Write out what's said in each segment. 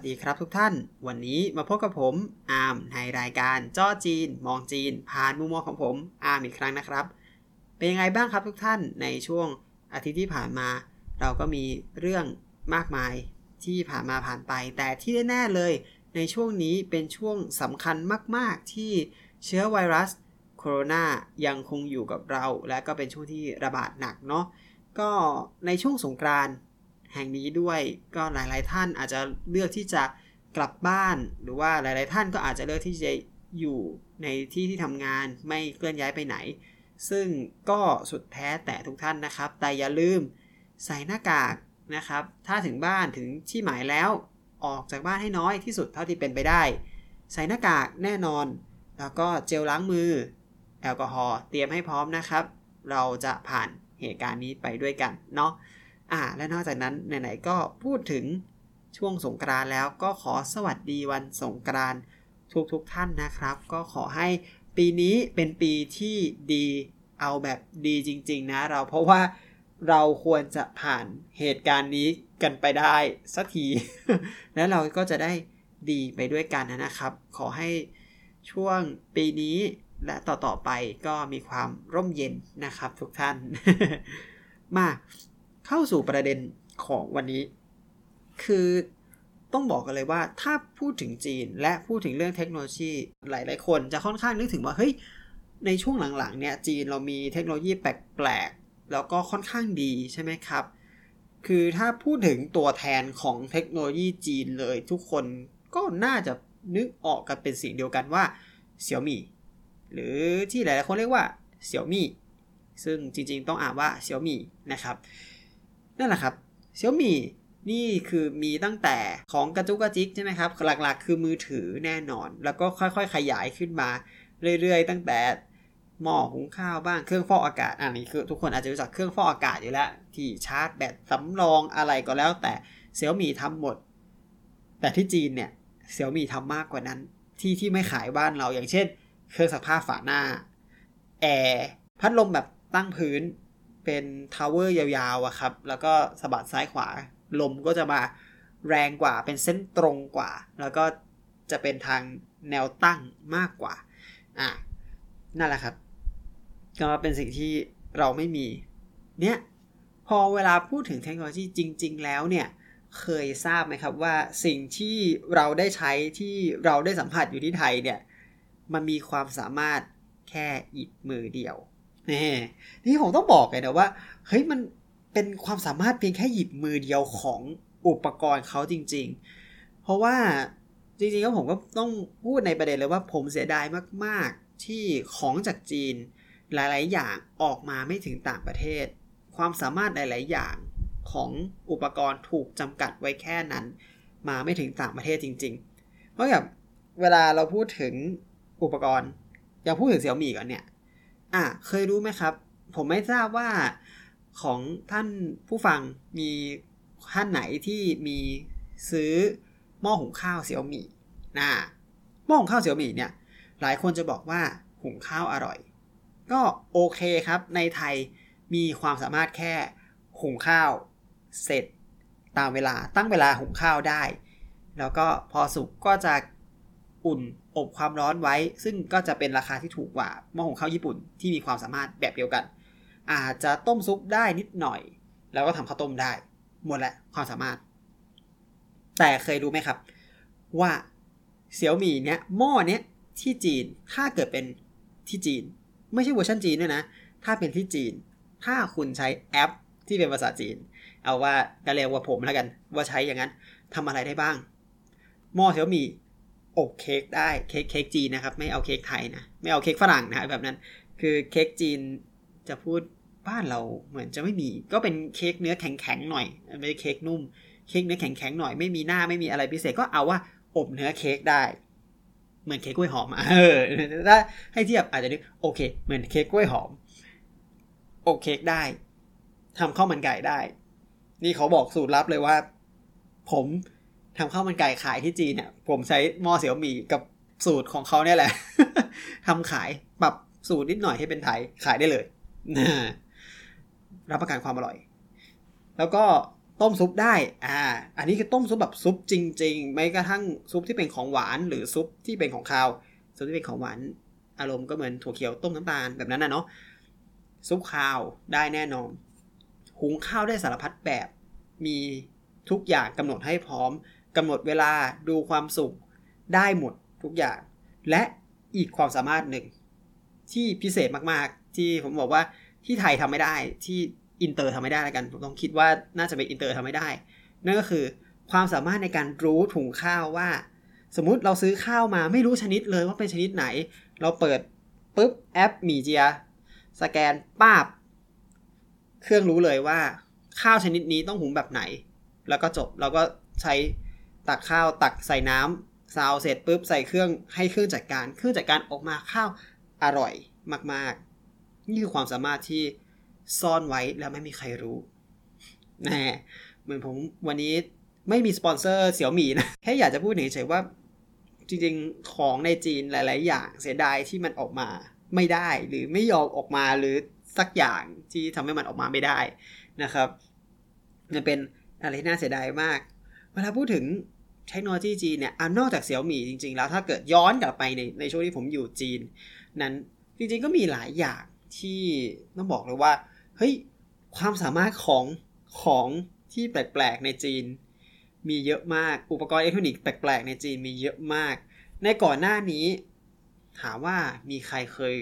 สดีครับทุกท่าน วันนี้มาพบกับผมอาร์มในรายการจ้อจีน มองจีน ผ่านมุมมองของผมอาร์มอีกครั้งนะครับ เป็นยังไงบ้างครับทุกท่านในช่วงอาทิตย์ที่ผ่านมา เราก็มีเรื่องมากมายที่ผ่านมาผ่านไป แต่ที่แน่ๆเลย ในช่วงนี้เป็นช่วงสำคัญมาก ๆ ที่เชื้อไวรัสโคโรนายังคงอยู่กับเรา และก็เป็นช่วงที่ระบาดหนักเนาะก็ในช่วงสงกรานต์ แห่งนี้ด้วย ก็หลาย ๆ ท่านอาจจะเลือกที่จะกลับบ้าน หรือว่าหลาย ๆ ท่านก็อาจจะเลือกที่จะอยู่ในที่ที่ทำงานไม่เคลื่อนย้ายไปไหน ซึ่งก็สุดแท้แต่ทุกท่านนะครับ แต่อย่าลืมใส่หน้ากากนะครับ ถ้าถึงบ้านถึงที่หมายแล้วออกจากบ้านให้น้อยที่สุดเท่าที่เป็นไปได้ ใส่หน้ากากแน่นอน แล้วก็เจลล้างมือ แอลกอฮอล์เตรียมให้พร้อมนะครับ เราจะผ่านเหตุการณ์นี้ไปด้วยกันเนาะ อ่า และนอกจากนั้นไหนๆก็พูดถึงช่วงสงกรานแล้วก็ขอสวัสดีวันสงกรานทุกๆทท่านนะครับ ก็ขอให้ปีนี้เป็นปีที่ดีเอาแบบดีจริง ๆ นะเราเพราะว่าเราควรจะผ่านเหตุการณ์นี้กันไปได้สักที แล้วเราก็จะได้ดีไปด้วยกันนะครับ ขอให้ช่วงปีนี้และต่อๆไปก็มีความร่มเย็นนะครับทุกท่าน มา เข้าสู่ประเด็นของวันนี้ คือต้องบอกกันเลยว่าถ้าพูดถึงจีนและพูดถึงเรื่องเทคโนโลยีหลาย ๆ คนจะค่อนข้างนึกถึงว่าเฮ้ยในช่วงหลังๆเนี่ยจีนเรามีเทคโนโลยีแปลกๆ แล้วก็ค่อนข้างดีใช่ไหมครับ คือถ้าพูดถึงตัวแทนของเทคโนโลยีจีนเลยทุกคนก็น่าจะนึกออกกันเป็นสิ่งเดียวกันว่าเสี่ยวมี่หรือที่หลายๆคนเรียกว่าเสี่ยวมี่ซึ่งจริงๆต้องอ่านว่าเสี่ยวมี่นะครับ นั่นแหละครับเซี่ยมี่นี่คือมีตั้งแต่ของกระจุกกระจิกใช่ไหมครับ หลักๆ คือมือถือแน่นอน แล้วก็ค่อยๆ ขยายขึ้นมา เรื่อยๆ ตั้งแต่หม้อหุงข้าวบ้างเครื่องฟอกอากาศอันนี้คือทุกคนอาจจะรู้จักเครื่องฟอกอากาศอยู่แล้ว ที่ชาร์จแบตสำรองอะไรก็แล้ว แต่Xiaomi ทำหมด แต่ที่จีนเนี่ย Xiaomi ทำมากกว่านั้น ที่ที่ไม่ขายบ้านเราอย่างเช่น เครื่องซักผ้าฝาหน้าแอร์พัดลมแบบตั้งพื้น เป็น tower ยาวๆอะครับ แล้วก็สะบัดซ้ายขวา ลมก็จะมาแรงกว่า เป็นเส้นตรงกว่า แล้วก็จะเป็นทางแนวตั้งมากกว่า อะ นั่นแหละครับ ก็เป็นสิ่งที่เราไม่มี เนี่ย พอเวลาพูดถึงเทคโนโลยีจริง ๆ แล้วเนี่ย เคยทราบไหมครับว่าสิ่งที่เราได้ใช้ที่เราได้สัมผัสอยู่ที่ไทยเนี่ย มันมีความสามารถแค่อีกมือเดียว นี่นี่ผมต้องบอกเลยนะว่าเฮ้ยมันเป็นความสามารถเพียงแค่หยิบมือเดียวของอุปกรณ์เขาจริง ๆ เพราะว่าจริงๆก็ผมก็ต้องพูดในประเด็นเลยว่าผมเสียดายมากๆที่ของจากจีนหลาย ๆ อย่างออกมาไม่ถึงต่างประเทศ ความสามารถหลาย ๆ อย่างของอุปกรณ์ถูกจำกัดไว้แค่นั้น มาไม่ถึงต่างประเทศจริงๆเพราะแบบเวลาเราพูดถึงอุปกรณ์อย่างพูดถึงเสี่ยวมี่ก่อนเนี่ย อะเคยรู้ไหมครับ ผมไม่ทราบว่าของท่านผู้ฟังมีท่านไหนที่มีซื้อหม้อหุงข้าวเสี่ยวหมี่นะหม้อหุงข้าวเสี่ยวหมี่เนี่ยหลายคนจะบอกว่าหุงข้าวอร่อย ก็โอเคครับในไทยมีความสามารถแค่หุงข้าวเสร็จตามเวลาตั้งเวลาหุงข้าวได้ แล้วก็พอสุกก็จะ อุ่นอบความร้อนไว้ ซึ่งก็จะเป็นราคาที่ถูกกว่าหม้อหุงข้าวญี่ปุ่นที่มีความสามารถแบบเดียวกัน อาจจะต้มซุปได้นิดหน่อย แล้วก็ทำข้าวต้มได้ หมดแหละความสามารถ แต่เคยรู้ไหมครับ ว่าเสี่ยวหมี่เนี้ยหม้อเนี้ยที่จีนถ้าเกิดเป็นที่จีน ไม่ใช่เวอร์ชันจีนด้วยนะ ถ้าเป็นที่จีน ถ้าคุณใช้แอปที่เป็นภาษาจีน เอาว่าก็เรียกว่าผมแล้วกัน ว่าใช้อย่างนั้นทำอะไรได้บ้างหม้อเสี่ยวหมี่ อบเค้กได้เค้กเค้กจีนนะครับ ไม่เอาเค้กไทยนะไม่เอาเค้กฝรั่งนะแบบนั้น คือเค้กจีนจะพูดบ้านเราเหมือนจะไม่มี ก็เป็นเค้กเนื้อแข็งๆหน่อยไม่ใช่เค้กนุ่ม เค้กเนื้อแข็งๆหน่อยไม่มีหน้าไม่มีอะไรพิเศษก็เอาว่าอบเนื้อเค้กได้ เหมือนเค้กกล้วยหอมเออถ้าให้เทียบอาจจะนึกโอเค เหมือนเค้กกล้วยหอมอบเค้กได้ทำข้าวมันไก่ได้ นี่เขาบอกสูตรลับเลยว่า ผม ทำข้าวมันไก่ขายที่จีนเนี่ยผมใช้หม้อเสี่ยวหมี่กับสูตรของเขาเนี่ยแหละทำขายปรับสูตรนิดหน่อยให้เป็นไทยขายได้เลยรับประกันความอร่อย แล้วก็ต้มซุปได้ อ่า อันนี้คือต้มซุปแบบซุปจริงๆไม่กระทั่งซุปที่เป็นของหวาน หรือซุปที่เป็นของคาว ซุปที่เป็นของหวาน อารมณ์ก็เหมือนถั่วเขียวต้มน้ำตาลแบบนั้นนะเนาะ ซุปข้าวได้แน่นอน หุงข้าวได้สารพัดแบบ มีทุกอย่างกำหนดให้พร้อม กำหนดเวลาดูความสุก ได้หมดทุกอย่าง และอีกความสามารถหนึ่ง ที่พิเศษมากๆ ที่ผมบอกว่าที่ไทยทำไม่ได้ที่อินเตอร์ทำไม่ได้แล้วกันผมต้องคิดว่าน่าจะเป็นอินเตอร์ทำไม่ได้ นั่นก็คือความสามารถในการรู้ถุงข้าวว่า สมมุติเราซื้อข้าวมาไม่รู้ชนิดเลยว่าเป็นชนิดไหน เราเปิดปุ๊บแอป Mijia สแกนป้าบ เครื่องรู้เลยว่า ข้าวชนิดนี้ต้องหุงแบบไหน แล้วก็จบเราก็ใช้ ตักข้าวตักใส่น้ำซาวเสร็จปุ๊บใส่เครื่องให้เครื่องจัดการ เครื่องจัดการออกมาข้าวอร่อยมาก ๆ นี่คือความสามารถที่ซ่อนไว้แล้วไม่มีใครรู้แน่เหมือนผมวันนี้ไม่มีสปอนเซอร์เสี่ยวหมี่นะ แค่อยากจะพูดเฉยๆว่าจริงๆ ของในจีนหลาย ๆ อย่างเสียดายที่มันออกมาไม่ได้หรือไม่ยอมออกมาหรือสักอย่างที่ทำให้มันออกมาไม่ได้นะครับ มันเป็นอะไรที่น่าเสียดายมาก เวลาพูดถึงเทคโนโลยีจีนเนี่ยอนอกจากเสี่ยวหมี่จริง ๆ แล้วถ้าเกิดย้อนกลับไปในในช่วงที่ผมอยู่จีน นั้นจริงๆก็มีหลายอย่างที่ต้องบอกเลยว่าเฮ้ยความสามารถของของที่แปลกๆในจีน มีเยอะมากอุปกรณ์อิเล็กทรอนิกส์แปลกๆในจีนมีเยอะมาก ในก่อนหน้านี้ ถามว่ามีใครเคย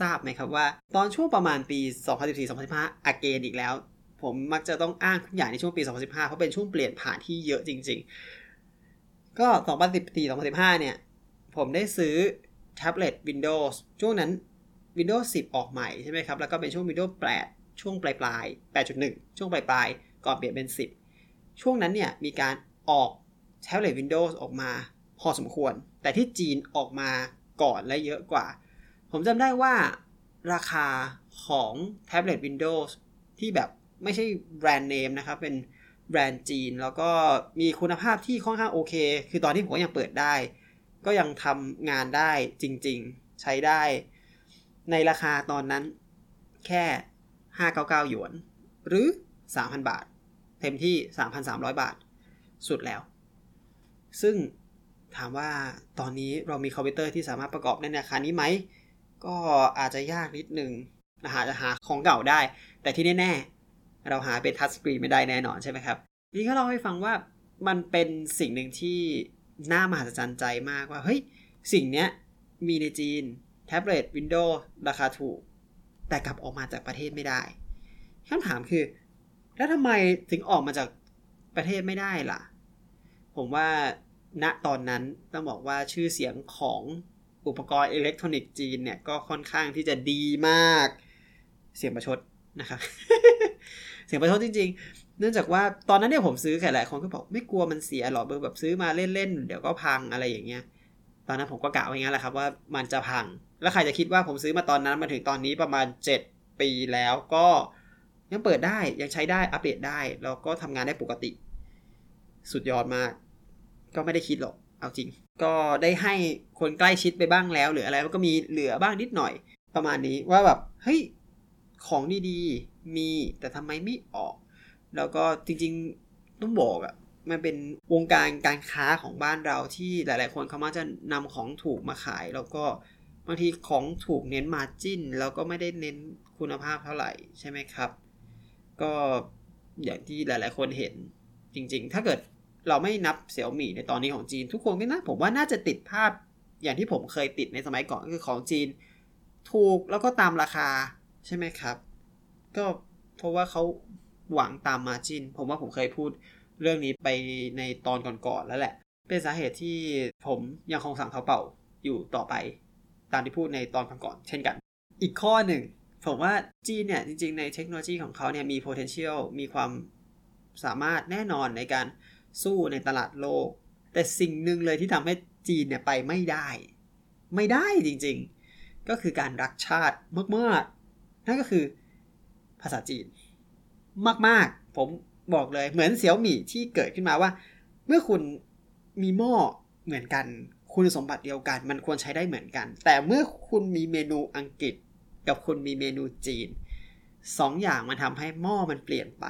ทราบไหมครับว่า ตอนช่วงประมาณปี 2014-2015อาเกนอีกแล้ว ผมมักจะต้องอ้างทุกอย่างในช่วงปี 2015 เพราะเป็นช่วงเปลี่ยนผ่านที่เยอะจริง ๆ ก็ 2014-2015 เนี่ย ผมได้ซื้อแท็บเล็ต Windows ช่วงนั้น Windows 10 ออกใหม่ใช่ไหมครับ แล้วก็เป็นช่วง Windows 8 ช่วงปลายปลาย8.1 ช่วงปลายปลายก่อนเปลี่ยนเป็น 10 ช่วงนั้นเนี่ย มีการออกแท็บเล็ต Windows ออกมาพอสมควร แต่ที่จีนออกมาก่อนและเยอะกว่า ผมจำได้ว่าราคาของแท็บเล็ต Windows ที่แบบ ไม่ใช่แบรนด์เนมนะครับ เป็นแบรนด์จีน แล้วก็มีคุณภาพที่ค่อนข้างโอเค คือตอนที่ผมยังเปิดได้ ก็ยังทำงานได้จริง ๆ ใช้ได้ ในราคาตอนนั้นแค่ 599 หยวน หรือ 3,000 บาท เต็มที่ 3,300 บาท สุดแล้ว ซึ่งถามว่าตอนนี้เรามีคอมพิวเตอร์ที่สามารถประกอบในราคานี้ไหม ก็อาจจะยากนิดนึงนะฮะจะหาของเก่าได้ แต่ที่แน่ๆ เราหาเป็น touchscreen ไม่ได้แน่นอนใช่ไหมครับนี่ก็เล่าให้ฟังว่ามันเป็นสิ่งหนึ่งที่น่ามหัศจรรย์ใจมากว่าเฮ้ยสิ่งเนี้ยมีในจีนแท็บเล็ต Windowsราคาถูก แต่กลับออกมาจากประเทศไม่ได้คำถามคือ แล้วทำไมถึงออกมาจากประเทศไม่ได้ล่ะ ผมว่าณตอนนั้นต้องบอกว่าชื่อเสียงของอุปกรณ์อิเล็กทรอนิกส์จีนเนี่ย ก็ค่อนข้างที่จะดีมาก เสียงประชดนะครับ เสียงประชดจริง ๆ เนื่องจากว่าตอนนั้นเนี่ยผมซื้อแค่หลายคนก็บอกไม่กลัวมันเสียหรอกแบบซื้อมาเล่นๆเดี๋ยวก็พังอะไรอย่างเงี้ยตอนนั้นผมก็กะไว้งั้นแหละครับว่ามันจะพัง แล้วใครจะคิดว่าผมซื้อมาตอนนั้นมาถึงตอนนี้ประมาณ 7 ปีแล้วก็ยังเปิดได้ยังใช้ได้อัปเดตได้แล้วก็ทำงานได้ปกติ สุดยอดมาก ก็ไม่ได้คิดหรอกเอาจริง ก็ได้ให้คนใกล้ชิดไปบ้างแล้ว หรืออะไรก็มีเหลือบ้างนิดหน่อยประมาณนี้ว่าแบบเฮ้ย ของดีๆ มีแต่ทำไมไม่ออก แล้วก็จริงๆต้องบอกอะ่ะมันเป็นวงการการค้าของบ้านเราที่หลายๆ คนเขามักจะนำของถูกมาขาย แล้วก็บางทีของถูกเน้นมาจิ้น แล้วก็ไม่ได้เน้นคุณภาพเท่าไหร่ใช่ไหมครับ ก็อย่างที่หลายๆ คนเห็นจริงๆ ถ้าเกิดเราไม่นับเสี่ยวมี่ในตอนนี้ของจีน ทุกคนก็น่าผมว่าน่าจะติดภาพอย่างที่ผมเคยติดในสมัยก่อนก็คือของจีน ถูกแล้วก็ตามราคา ใช่ไหมครับ ก็เพราะว่าเขาหวังตามมาจินผมว่าผมเคยพูดเรื่องนี้ไปในตอนก่อนๆแล้วแหละ เป็นสาเหตุที่ผมยังคงสั่งเขาเป่าอยู่ต่อไป ตามที่พูดในตอนก่อนๆเช่นกัน อีกข้อหนึ่ง ผมว่าจีนเนี่ยจริงๆในเทคโนโลยีของเขาเนี่ยมี potential มีความสามารถแน่นอนในการสู้ในตลาดโลก แต่สิ่งหนึ่งเลยที่ทำให้จีนเนี่ยไปไม่ได้ ไม่ได้จริงๆ ก็คือการรักชาติมากๆ นั่นก็คือภาษาจีน มากๆ ผมบอกเลยเหมือนเสี่ยวหมี่ที่เกิดขึ้นมาว่า เมื่อคุณมีหม้อเหมือนกัน คุณสมบัติเดียวกัน มันควรใช้ได้เหมือนกัน แต่เมื่อคุณมีเมนูอังกฤษ กับคุณมีเมนูจีนสองอย่างมันทำให้หม้อมันเปลี่ยนไป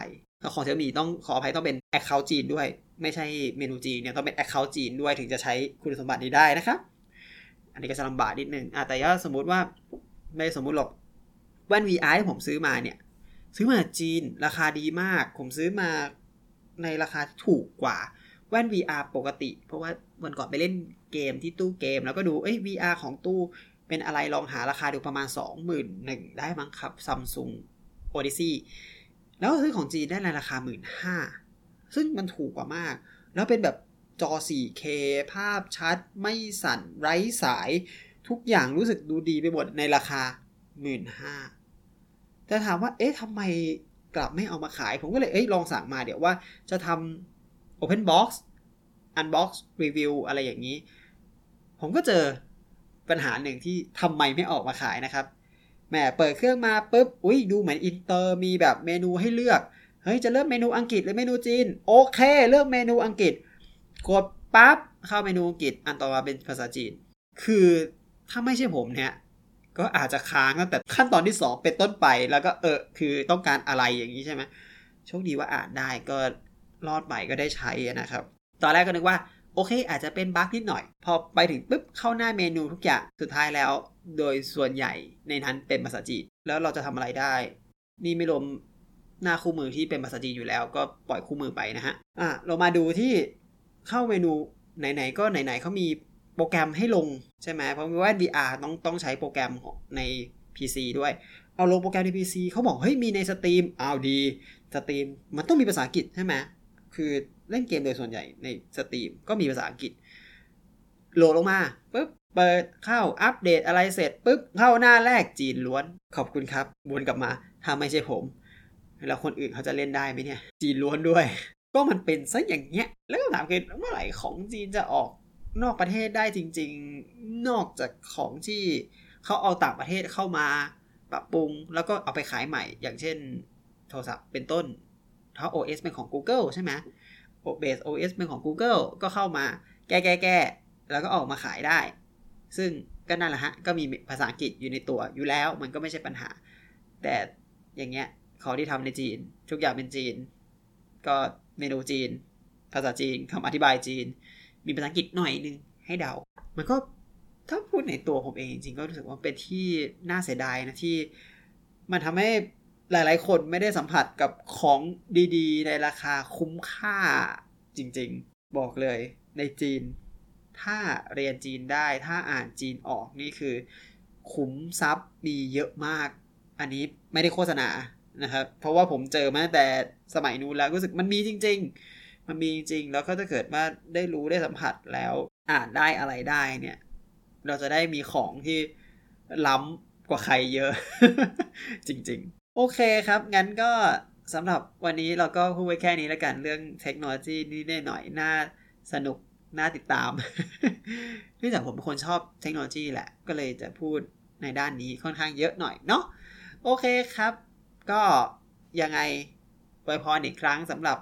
ของเซี่ยวหมี่ต้องขออภัยต้องเป็น Account จีนด้วย ไม่ใช่เมนูจีนเนี่ยต้องเป็น Account จีนด้วยถึงจะใช้คุณสมบัตินี้ได้นะครับ อันนี้ก็จะลำบากนิดนึงอะแต่ถ้าสมมุติว่าไม่สมมุติหรอก แว่น VR ที่ผมซื้อมาเนี่ย ซื้อมาจากจีนราคาดีมาก ผมซื้อมาในราคาที่ถูกกว่าแว่น VR ปกติ เพราะว่าวันก่อนไปเล่นเกมที่ตู้เกม แล้วก็ดูเอ้ย VR ของตู้เป็นอะไรลองหาราคาดูประมาณ 21,000ได้มั้งครับ Samsung Odyssey แล้วซื้อของจีนได้ในราคา 15,000ซึ่งมันถูกกว่ามาก แล้วเป็นแบบจอ 4K ภาพชัด ไม่สั่นไร้สาย ทุกอย่างรู้สึกดูดีไปหมดในราคา 15,000 แต่ถามว่า เอ๊ะทำไมกลับไม่เอามาขาย ผมก็เลยเอ้ยลองสั่งมาเดี๋ยวว่าจะทำ Open Box Unbox Review อะไรอย่างนี้ ผมก็เจอปัญหาหนึ่งที่ทำไมไม่ออกมาขายนะครับแหมเปิดเครื่องมาปุ๊บอุ้ยดูเหมือนอินเตอร์มีแบบเมนูให้เลือกเฮ้ยจะเลือกเมนูอังกฤษหรือเมนูจีนโอเค เลือกเมนูอังกฤษ กดปั๊บเข้าเมนูอังกฤษอันต่อมาเป็นภาษาจีน คือถ้าไม่ใช่ผมเนี่ย ก็อาจจะค้างตั้งแต่ขั้นตอนที่ 2 เป็นต้นไป แล้วก็เออคือต้องการอะไรอย่างนี้ใช่ไหมโชคดีว่าอ่านได้ก็รอดใหม่ก็ได้ใช้นะครับ ตอนแรกก็นึกว่าโอเค อาจจะเป็นบั๊กนิดหน่อย พอไปถึงปุ๊บเข้าหน้าเมนูทุกอย่างสุดท้ายแล้ว โดยส่วนใหญ่ในนั้นเป็นภาษาจีนแล้วเราจะทำอะไรได้ นี่ไม่รวมหน้าคู่มือที่เป็นภาษาจีนอยู่แล้ว ก็ปล่อยคู่มือไปนะฮะอะเรามาดูที่เข้าเมนูไหนๆก็ไหนๆเขามี โปรแกรมให้ลงใช่ไหมเพราะว่า VR ต้องต้องใช้โปรแกรมใน PC ด้วย เอาลงโปรแกรมใน PC เขาบอกเฮ้ยมีใน Steam อ้าวดี Steam มันต้องมีภาษาอังกฤษใช่ไหมคือเล่นเกมโดยส่วนใหญ่ใน Steam ก็มีภาษาอังกฤษโหลดลงมาปุ๊บเปิดเข้าอัปเดตอะไรเสร็จปุ๊บเข้าหน้าแรกจีนล้วน ขอบคุณครับวนกลับมาถ้าไม่ใช่ผม แล้วคนอื่นเขาจะเล่นได้ไหมเนี่ย จีนล้วนด้วย ก็มันเป็นซะอย่างเงี้ยแล้วก็ถามคือเมื่อไหร่ของจีนจะออก นอกประเทศได้จริง ๆ นอกจากของที่เขาเอาต่างประเทศเข้ามาปรับปรุง แล้วก็เอาไปขายใหม่ อย่างเช่นโทรศัพท์เป็นต้นถ้า OS เป็นของ Google ใช่ไหม Base OS เป็นของ Google ก็เข้ามาแก้แก้แก้แล้วก็ออกมาขายได้ ซึ่งก็นั่นแหละฮะ ก็มีภาษาอังกฤษอยู่ในตัวอยู่แล้วมันก็ไม่ใช่ปัญหา แต่อย่างเงี้ยเขาที่ทำในจีน ทุกอย่างเป็นจีน ก็เมนูจีน ภาษาจีนคำอธิบายจีน มีภาษาอังกฤษหน่อยนึงให้เดา มันก็ถ้าพูดในตัวผมเองจริงก็รู้สึกว่าเป็นที่น่าเสียดายนะที่มันทำให้หลายๆ คนไม่ได้สัมผัสกับของดีๆ ในราคาคุ้มค่าจริงๆ บอกเลยในจีน ถ้าเรียนจีนได้ถ้าอ่านจีนออกนี่คือ คุ้มซับมีเยอะมาก อันนี้ไม่ได้โฆษณานะครับเพราะว่าผมเจอมาตั้งแต่สมัยนู้นแล้วรู้สึกมันมีจริง ๆ มันมีจริงแล้วก็ถ้าเกิดว่าได้รู้ได้สัมผัสแล้วอ่านได้อะไรได้เนี่ย เราจะได้มีของที่ล้ำกว่าใครเยอะ จริง ๆ โอเคครับ งั้นก็สำหรับวันนี้เราก็พูดไว้แค่นี้แล้วกันเรื่องเทคโนโลยีนี่แน่หน่อยน่าสนุกน่าติดตามเนื่องจากผมเป็นคนชอบเทคโนโลยีแหละ ก็เลยจะพูดในด้านนี้ค่อนข้างเยอะหน่อยเนาะโอเคครับ ก็ยังไงไวพรอีกครั้งสำหรับ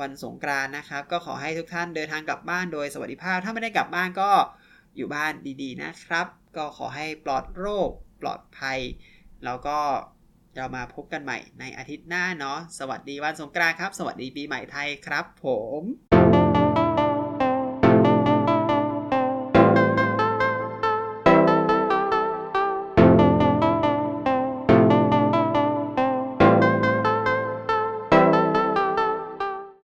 วันสงกรานนะครับ ก็ขอให้ทุกท่านเดินทางกลับบ้านโดยสวัสดิภาพ ถ้าไม่ได้กลับบ้านก็อยู่บ้านดีๆนะครับ ก็ขอให้ปลอดโรค ปลอดภัย แล้วก็เรามาพบกันใหม่ในอาทิตย์หน้าเนาะสวัสดีวันสงกรานต์ครับ สวัสดีปีใหม่ไทยครับ ผม